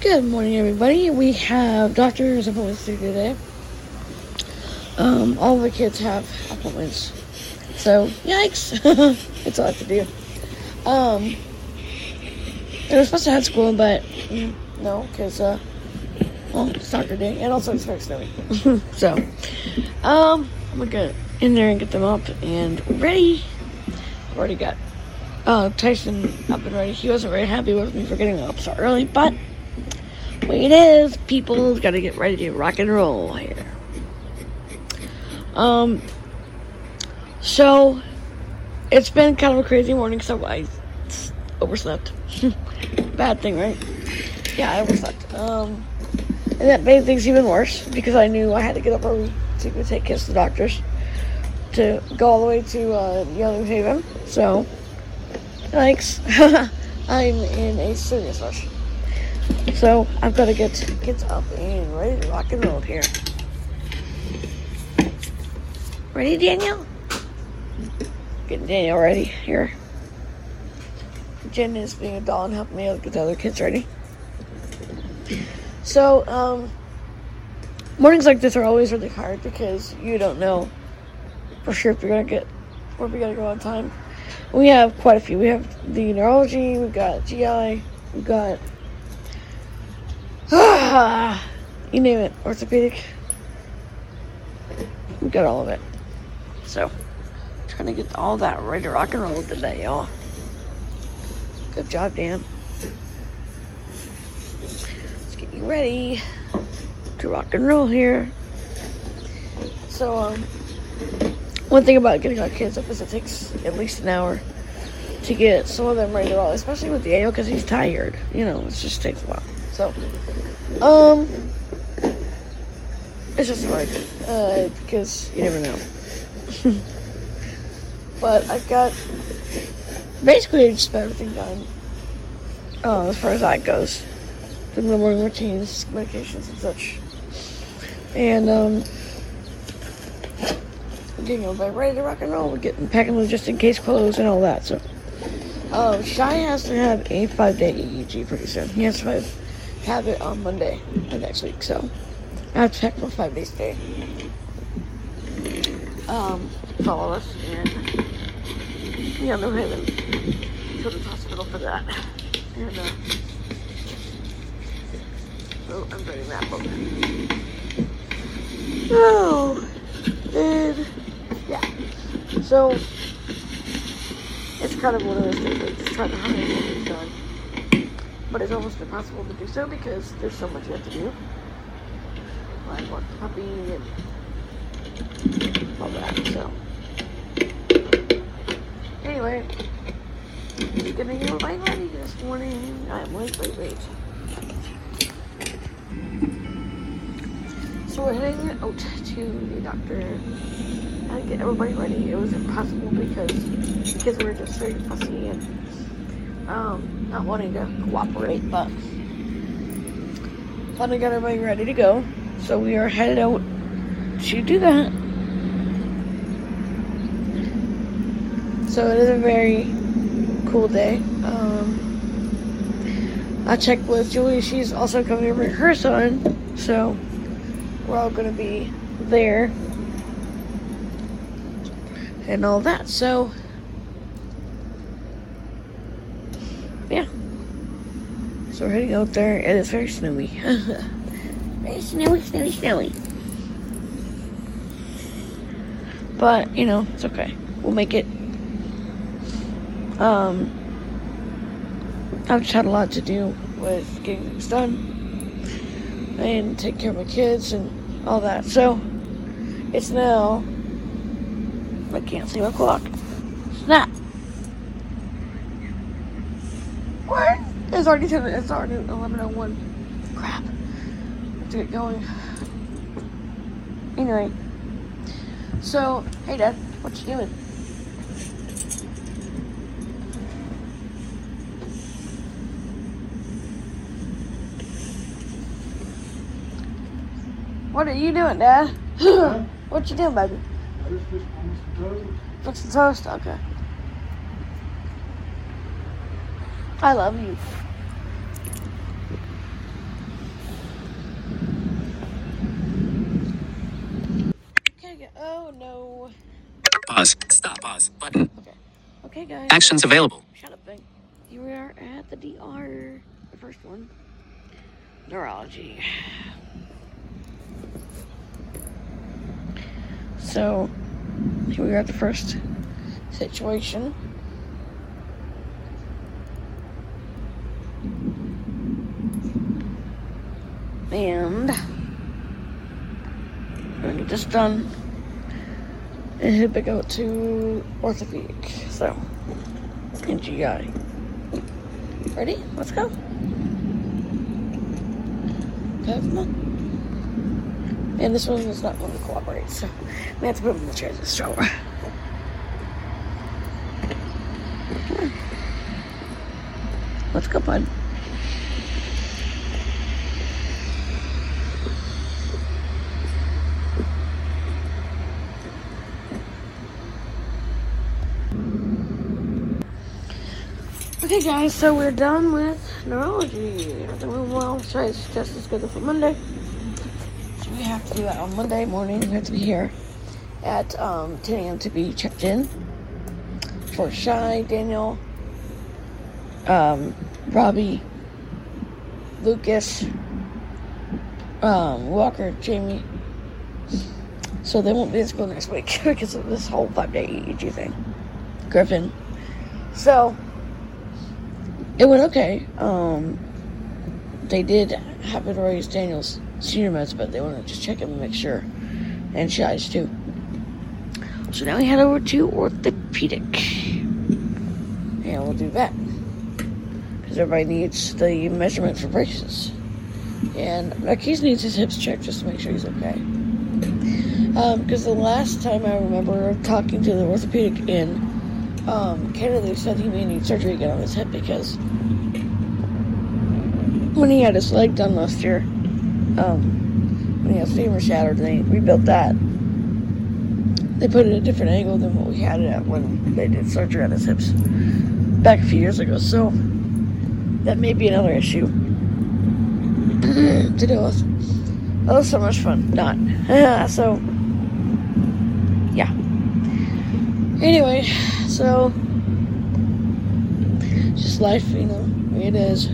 Good morning, everybody. We have doctor's appointments due today. Um, all the kids have appointments. So, yikes. it's a lot to do. Um, they were supposed to have school, but mm, no, because, uh, well, it's soccer day, and also it's very snowy. so, um, I'm gonna get in there and get them up and ready. I've Already got uh, Tyson up and ready. He wasn't very happy with me for getting up so early, but way it is, people gotta get ready to rock and roll here. Um, so it's been kind of a crazy morning, so I overslept. Bad thing, right? Yeah, I overslept. Um, and that made things even worse because I knew I had to get up early to go take kids to the doctors to go all the way to uh, Yale New Haven. So, thanks. I'm in a serious rush. So I've got to get kids up and ready to rock and roll here. Ready, Daniel? Getting Daniel ready here. Jen is being a doll and helping me get the other kids ready. So, um, mornings like this are always really hard because you don't know for sure if you're gonna get where we gotta go on time. We have quite a few. We have the neurology, we've got GI, we've got you name it, orthopedic. We got all of it. So, trying to get all that ready to rock and roll today, y'all. Good job, Dan. Let's get you ready to rock and roll here. So, um, one thing about getting our kids up is it takes at least an hour to get some of them ready to roll, especially with Daniel because he's tired. You know, it just takes a while. So, um, it's just hard uh, because you never know. but I've got basically just everything done uh, as far as that goes. The morning routines, medications, and such. And um, getting everybody ready to rock and roll. We're getting packing the just in case clothes and all that. So, um, Shy has to have a five day EEG pretty soon. He has to have it on Monday of next week, so I have to check for five days today. Um, follow us and Yale New Haven. Children's Hospital for that. And uh oh I'm writing that book. Oh and yeah. So it's kind of one of those things that's trying to hurry what we've done but it's almost impossible to do so because there's so much you have to do. Like want the puppy and all that. So anyway, just getting your light ready this morning. I'm wait, wait, late. So we're heading out to the doctor and get everybody ready. It was impossible because the kids were just very fussy and um, not wanting to cooperate, but finally got everybody ready to go. So we are headed out to do that. So it is a very cool day. Um, I checked with Julie; she's also coming to bring her son, so we're all gonna be there and all that. So yeah. So we're heading out there. and It is very snowy. very snowy, snowy, snowy. But, you know, it's okay. We'll make it. Um, I've just had a lot to do with getting things done and take care of my kids and all that. So, it's now. I can't see my clock. Snap! What? It's already 10 It's already 11.01. Crap. Have to get going. Anyway. So, hey Dad, what you doing? What are you doing, Dad? Huh? what you doing, baby? I just fixed some toast. Fixing toast? Okay. I love you. Oh no. Pause. Stop. Pause. Button. Okay. Okay, guys. Actions available. Shut up, thing. Here we are at the DR. The first one. Neurology. So, here we are at the first situation. And we're gonna get this done and head back out to orthopedic. So, and GI. Ready? Let's go. Okay, come on. And this one is not going to cooperate, so we have to put him in the chair this. Let's go, bud. Okay, guys, so we're done with neurology. Well. Tonight's test is scheduled for Monday. So we have to do that on Monday morning. We have to be here at um, 10 a.m. to be checked in for Shy, Daniel, um, Robbie, Lucas, um, Walker, Jamie. So they won't be in school next week because of this whole five day EEG thing. Griffin. So it went okay. Um, they did have it already Daniel's senior meds, but they wanted to just check him and make sure. And Shy's too. So now we head over to orthopedic. And we'll do that. Because everybody needs the measurement for braces. And Marquise needs his hips checked just to make sure he's okay. Because the last time I remember talking to the orthopedic in um, Canada, said he may need surgery again on his hip because when he had his leg done last year, um, when he had femur shattered, they rebuilt that. They put it at a different angle than what we had it at when they did surgery on his hips back a few years ago. So that may be another issue to deal with. That was so much fun. Not. so, yeah. Anyway, so just life, you know, it is.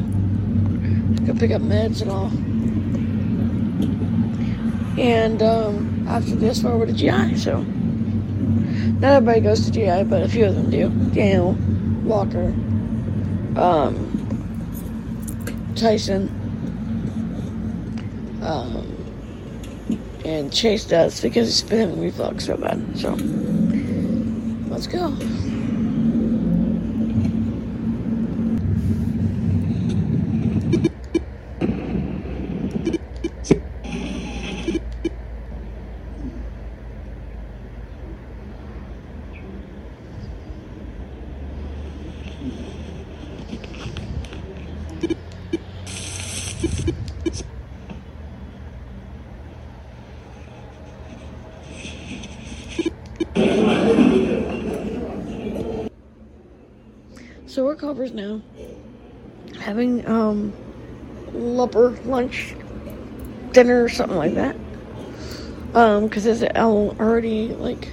Go pick up meds and all. And um, after this, we're over to GI. So not everybody goes to GI, but a few of them do. Daniel, Walker, um, Tyson, um, and Chase does because he's been having reflux so bad. So let's go. We're covers now. Having um lumber lunch, dinner, or something like that. Um, because it's already like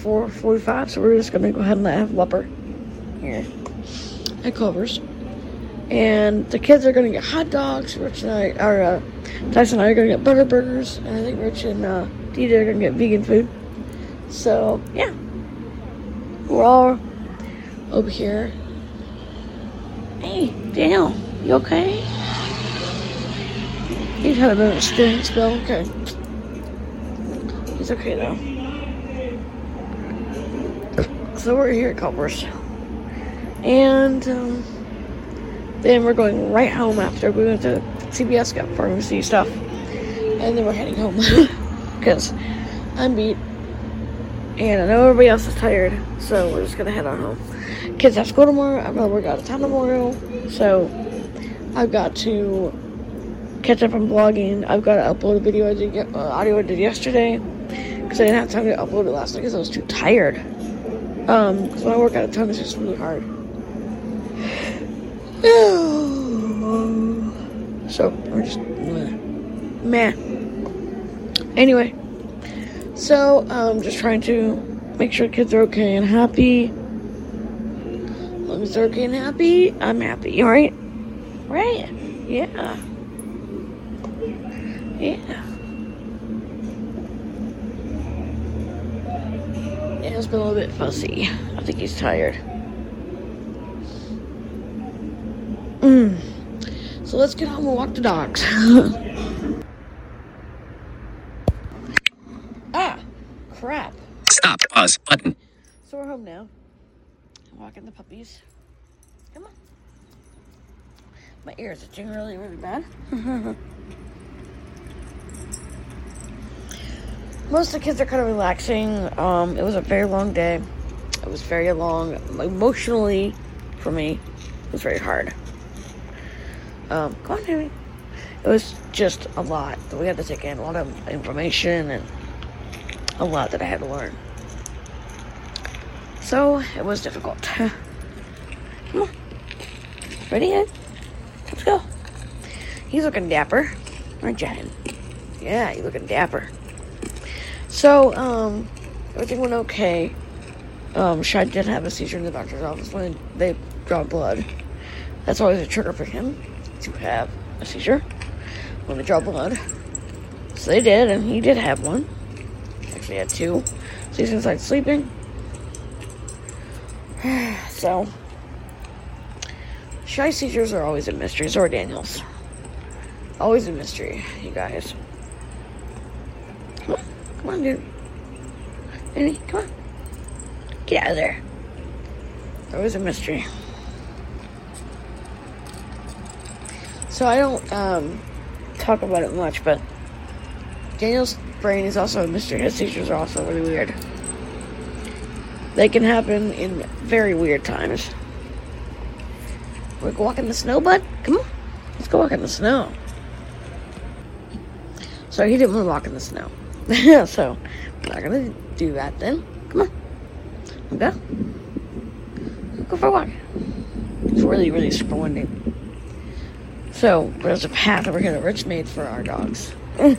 four forty-five, so we're just gonna go ahead and have lumber here at Culver's. And the kids are gonna get hot dogs. Rich and I, or uh, Tyson and I are gonna get butter burgers, and I think Rich and uh, Dita are gonna get vegan food. So yeah, we're all over here. Hey, Daniel, you okay? He's had a bit of a. Okay, he's okay though. So we're here at Culver's, and um, then we're going right home after we went to CVS got pharmacy stuff, and then we're heading home because I'm beat. And I know everybody else is tired, so we're just gonna head on home. Kids have school tomorrow. Got to work out of town tomorrow, so I've got to catch up on vlogging. I've got to upload a video I did, uh, audio I did yesterday, because I didn't have time to upload it last night because I was too tired. Um, because when I work out of town, it's just really hard. So I'm just meh. Anyway, So, um, just trying to make sure kids are okay and happy. As long as they're okay and happy, I'm happy, alright? Right? Yeah. Yeah. Daniel's been a little bit fussy. I think he's tired. Mm. So let's get home and walk the dogs. ah, crap. Stop. Pause. Button. So we're home now. Walking the puppies. Come on. My ears are itching really, really bad. Most of the kids are kind of relaxing. Um, it was a very long day. It was very long. Emotionally, for me, it was very hard. Um, come on, Henry. It was just a lot that we had to take in. A lot of information and a lot that I had to learn. So it was difficult. Come on. Ready, Ed? Let's go. He's looking dapper. Aren't you, Ed? Yeah, you looking dapper. So, um, everything went okay. Um, did have a seizure in the doctor's office when they draw blood. That's always a trigger for him to have a seizure when they draw blood. So they did, and he did have one. Actually, had two. So he's inside sleeping. so, shy seizures are always a mystery. Are Daniels. Always a mystery, you guys. Come on, come on, dude. Annie, come on. Get out of there. Always a mystery. So I don't um, talk about it much, but Daniel's brain is also a mystery. His seizures are also really weird. They can happen in very weird times. We're go walk in the snow, bud? Come on. Let's go walk in the snow. So he didn't want to walk in the snow. so I'm not gonna do that then. Come on. Go. Go for a walk. It's really, really windy. So there's a path that we're gonna rich made for our dogs.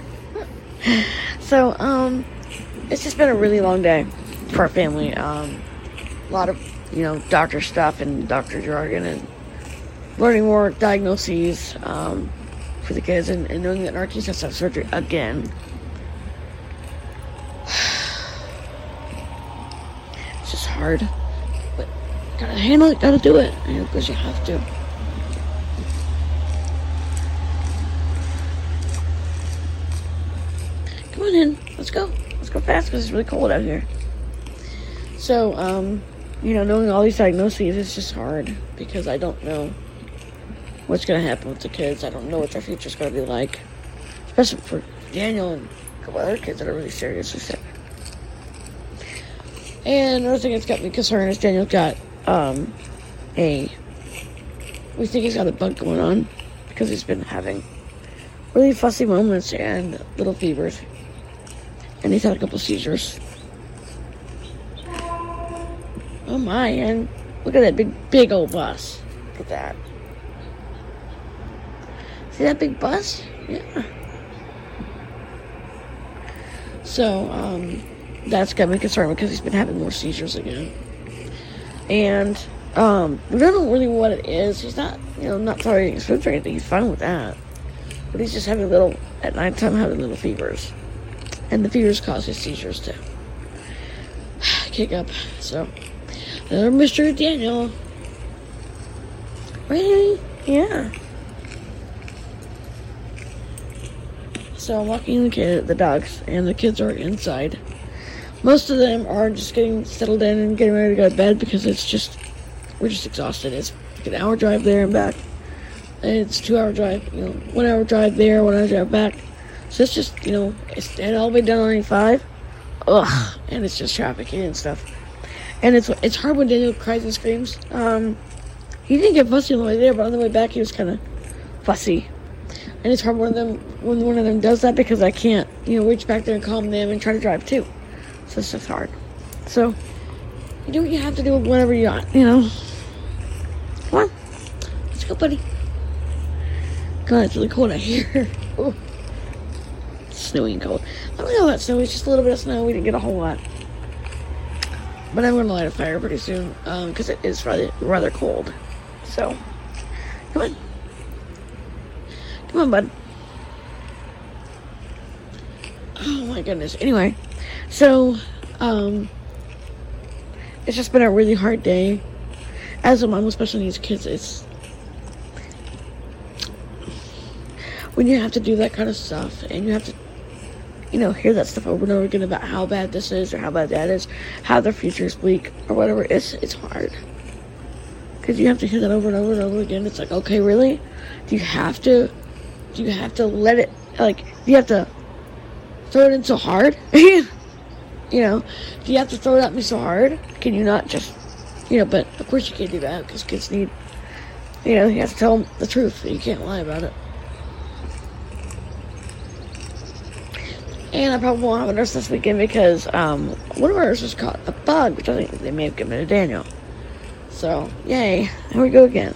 so, um, it's just been a really long day for our family. Um, a lot of, you know, doctor stuff and doctor jargon and learning more diagnoses um, for the kids and, and knowing that Narkis has to have surgery again. It's just hard. But gotta handle it, gotta do it. You know, because you have to. Come on in. Let's go. Let's go fast because it's really cold out here. So, um, you know, knowing all these diagnoses is just hard because I don't know what's going to happen with the kids. I don't know what their future's going to be like, especially for Daniel and a couple other kids that are really seriously sick. And another thing that's got me concerned is Daniel's got um, a. We think he's got a bug going on because he's been having really fussy moments and little fevers. And he's had a couple seizures. Oh my, and look at that big, big old bus. Look at that. See that big bus? Yeah. So, um, that's got me concerned because he's been having more seizures again. And, um, we don't know really what it is. He's not, you know, not throwing food or anything. He's fine with that. But he's just having little, at nighttime, having little fevers. And the fevers cause his seizures to kick up. So, Mr. Daniel. Really? Yeah. So I'm walking the kid, the dogs, and the kids are inside. Most of them are just getting settled in and getting ready to go to bed because it's just we're just exhausted. It's an hour drive there and back. And it's two hour drive, you know, one hour drive there, one hour drive back. So it's just, you know, it's and all the way down on 95. Ugh, and it's just traffic and stuff. And it's it's hard when Daniel cries and screams. Um, he didn't get fussy on the way there, but on the way back he was kind of fussy. And it's hard when them when one of them does that because I can't, you know, reach back there and calm them and try to drive too. So it's just hard. So you do what you have to do with whatever you got, you know. Come on, let's go, buddy. God, it's really cold out here. Ooh. snowy and cold. I don't know that snow. It's just a little bit of snow. We didn't get a whole lot. But I'm gonna light a fire pretty soon because it is rather rather cold. So, come on, come on, bud. Oh my goodness. Anyway, so um, it's just been a really hard day. As a mom with special needs kids, it's when you have to do that kind of stuff and you have to you know hear that stuff over and over again about how bad this is or how bad that is how their future is bleak or whatever it's it's hard. Because you have to hear that over and over and over again. It's like okay really? Do you have to do you have to let it like do you have to throw it in so hard? You know do you have to throw it at me so hard? Can you not just you know but of course you can't do that because kids need you know you have to tell them the truth you can't lie about it And I probably won't have a nurse this weekend because um, one of our nurses caught a bug, which I think they may have given to Daniel. So, yay. Here we go again.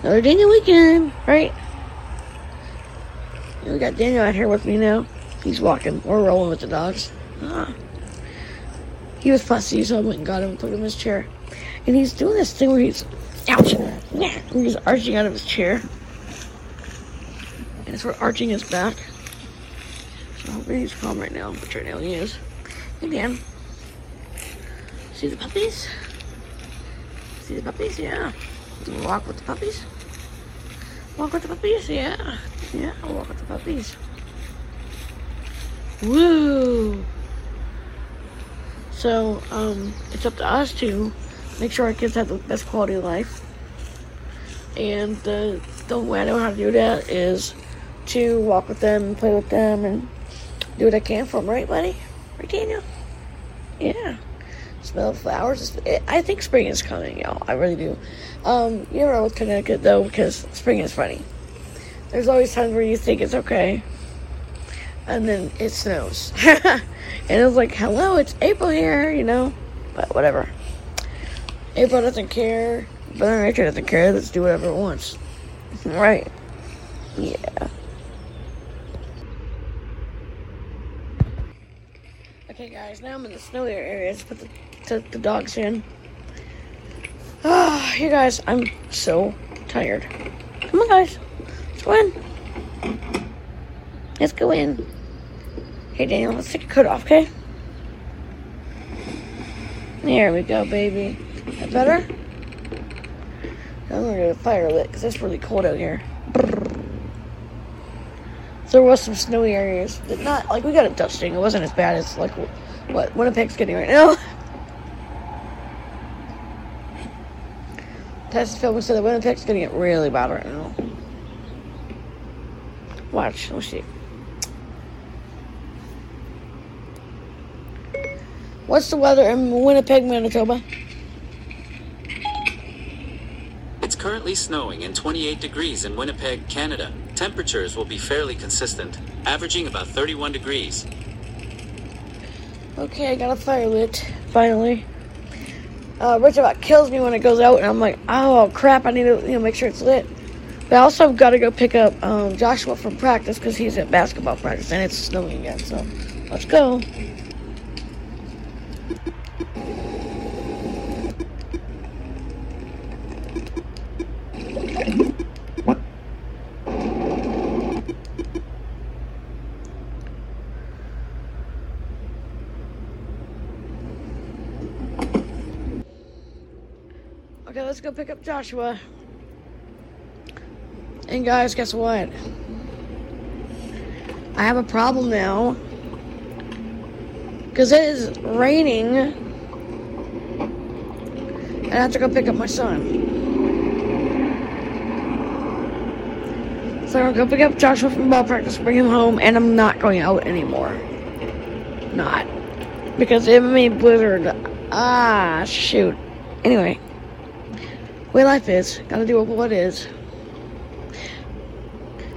Another Daniel weekend, right? And we got Daniel out here with me now. He's walking. We're rolling with the dogs. Ah. He was fussy, so I went and got him and put him in his chair. And he's doing this thing where he's, ouch, yeah, he's arching out of his chair. And we're arching his back. He's calm right now, which right now he is. Hey Dan. See the puppies? See the puppies? Yeah. Walk with the puppies? Walk with the puppies? Yeah. Yeah, walk with the puppies. Woo! So, um, it's up to us to make sure our kids have the best quality of life. And the, the way I know how to do that is to walk with them, play with them, and do what I can for them, right, buddy? Right, Daniel? Yeah. Smell flowers. I think spring is coming, y'all. I really do. Um, you're with Connecticut, though, because spring is funny. There's always times where you think it's okay, and then it snows. and it's like, hello, it's April here, you know? But whatever. April doesn't care. Mother Nature doesn't care. Let's do whatever it wants. Right. Yeah. Guys, now I'm in the snowier areas. Put the, the, the dogs in. Ah, you guys, I'm so tired. Come on, guys. Let's go in. Let's go in. Hey, Daniel, let's take your coat off, okay? There we go, baby. That better? I'm gonna get a fire lit because it's really cold out here. there was some snowy areas, but not like we got a dusting. It wasn't as bad as like what Winnipeg's getting right now. Test film said that Winnipeg's gonna get really bad right now. Watch, let's see. What's the weather in Winnipeg, Manitoba? It's currently snowing and 28 degrees in Winnipeg, Canada. Temperatures will be fairly consistent, averaging about 31 degrees. Okay, I got a fire lit, finally. Uh, Rich about kills me when it goes out, and I'm like, oh crap, I need to you know make sure it's lit. But I also got to go pick up um, Joshua from practice because he's at basketball practice and it's snowing again. So let's go. Okay, let's go pick up Joshua. And guys, guess what? I have a problem now. Because it is raining. And I have to go pick up my son. So I'm gonna go pick up Joshua from ball practice, bring him home, and I'm not going out anymore. Not. Because it made blizzard. Ah, shoot. Anyway. Way life is. Gotta do what it is.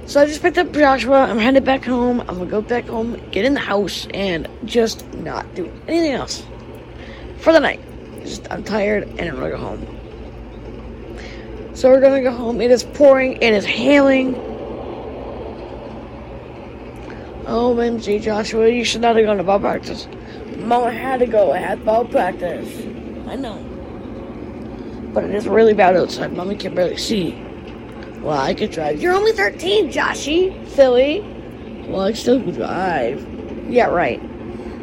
So I just picked up Joshua. I'm headed back home. I'm gonna go back home, get in the house, and just not do anything else for the night. Just I'm tired, and I'm gonna go home. So we're gonna go home. It is pouring. It is hailing. Oh OMG, Joshua, you should not have gone to ball practice. Mama had to go at ball practice. I know. But it is really bad outside. Mommy can barely see. Well, I could drive. You're only 13, Joshy. Silly. Well, I still can drive. Yeah, right.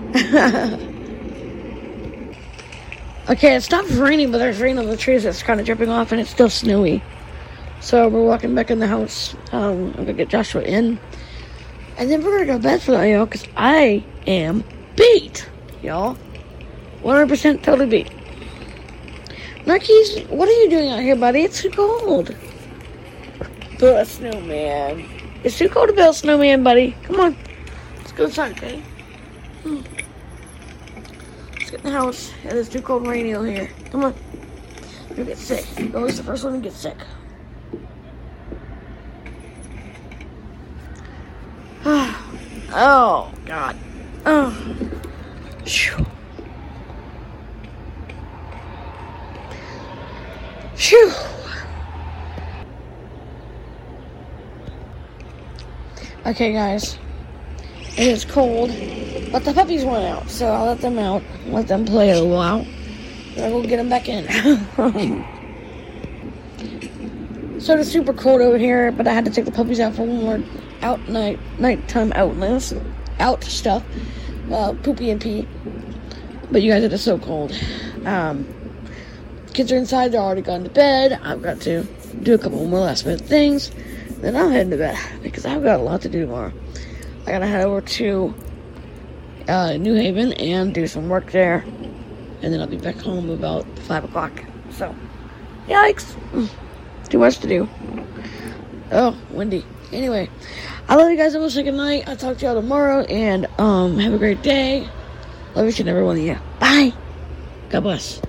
okay, it stopped raining, but there's rain on the trees that's kind of dripping off, and it's still snowy. So we're walking back in the house. Um, I'm gonna get Joshua in, and then we're gonna go to bed for the night, y'all, because I am beat, y'all. 100% totally beat. Marquise, what are you doing out here, buddy? It's too cold. Build a snowman. It's too cold to build a snowman, buddy. Come on. Let's go inside, okay? Hmm. Let's get in the house. Yeah, it's too cold and rainy out here. Come on. You'll get sick. You're always the first one to get sick. oh, God. Oh. Phew. Phew. Okay, guys. It is cold, but the puppies went out, so I'll let them out, let them play a little while, and I will get them back in. so it's super cold over here, but I had to take the puppies out for one more out night nighttime outness, out stuff, uh, poopy and pee. But you guys, it is so cold. Um, kids are inside; they're already gone to bed. I've got to do a couple more last minute things. Then I'll head to bed because I've got a lot to do tomorrow. I gotta head over to uh, New Haven and do some work there, and then I'll be back home about five o'clock. So, yikes! Too much to do. Oh, windy. Anyway, I love you guys. I will say good night. I'll talk to y'all tomorrow, and um, have a great day. Love each and every one of you. Bye. God bless.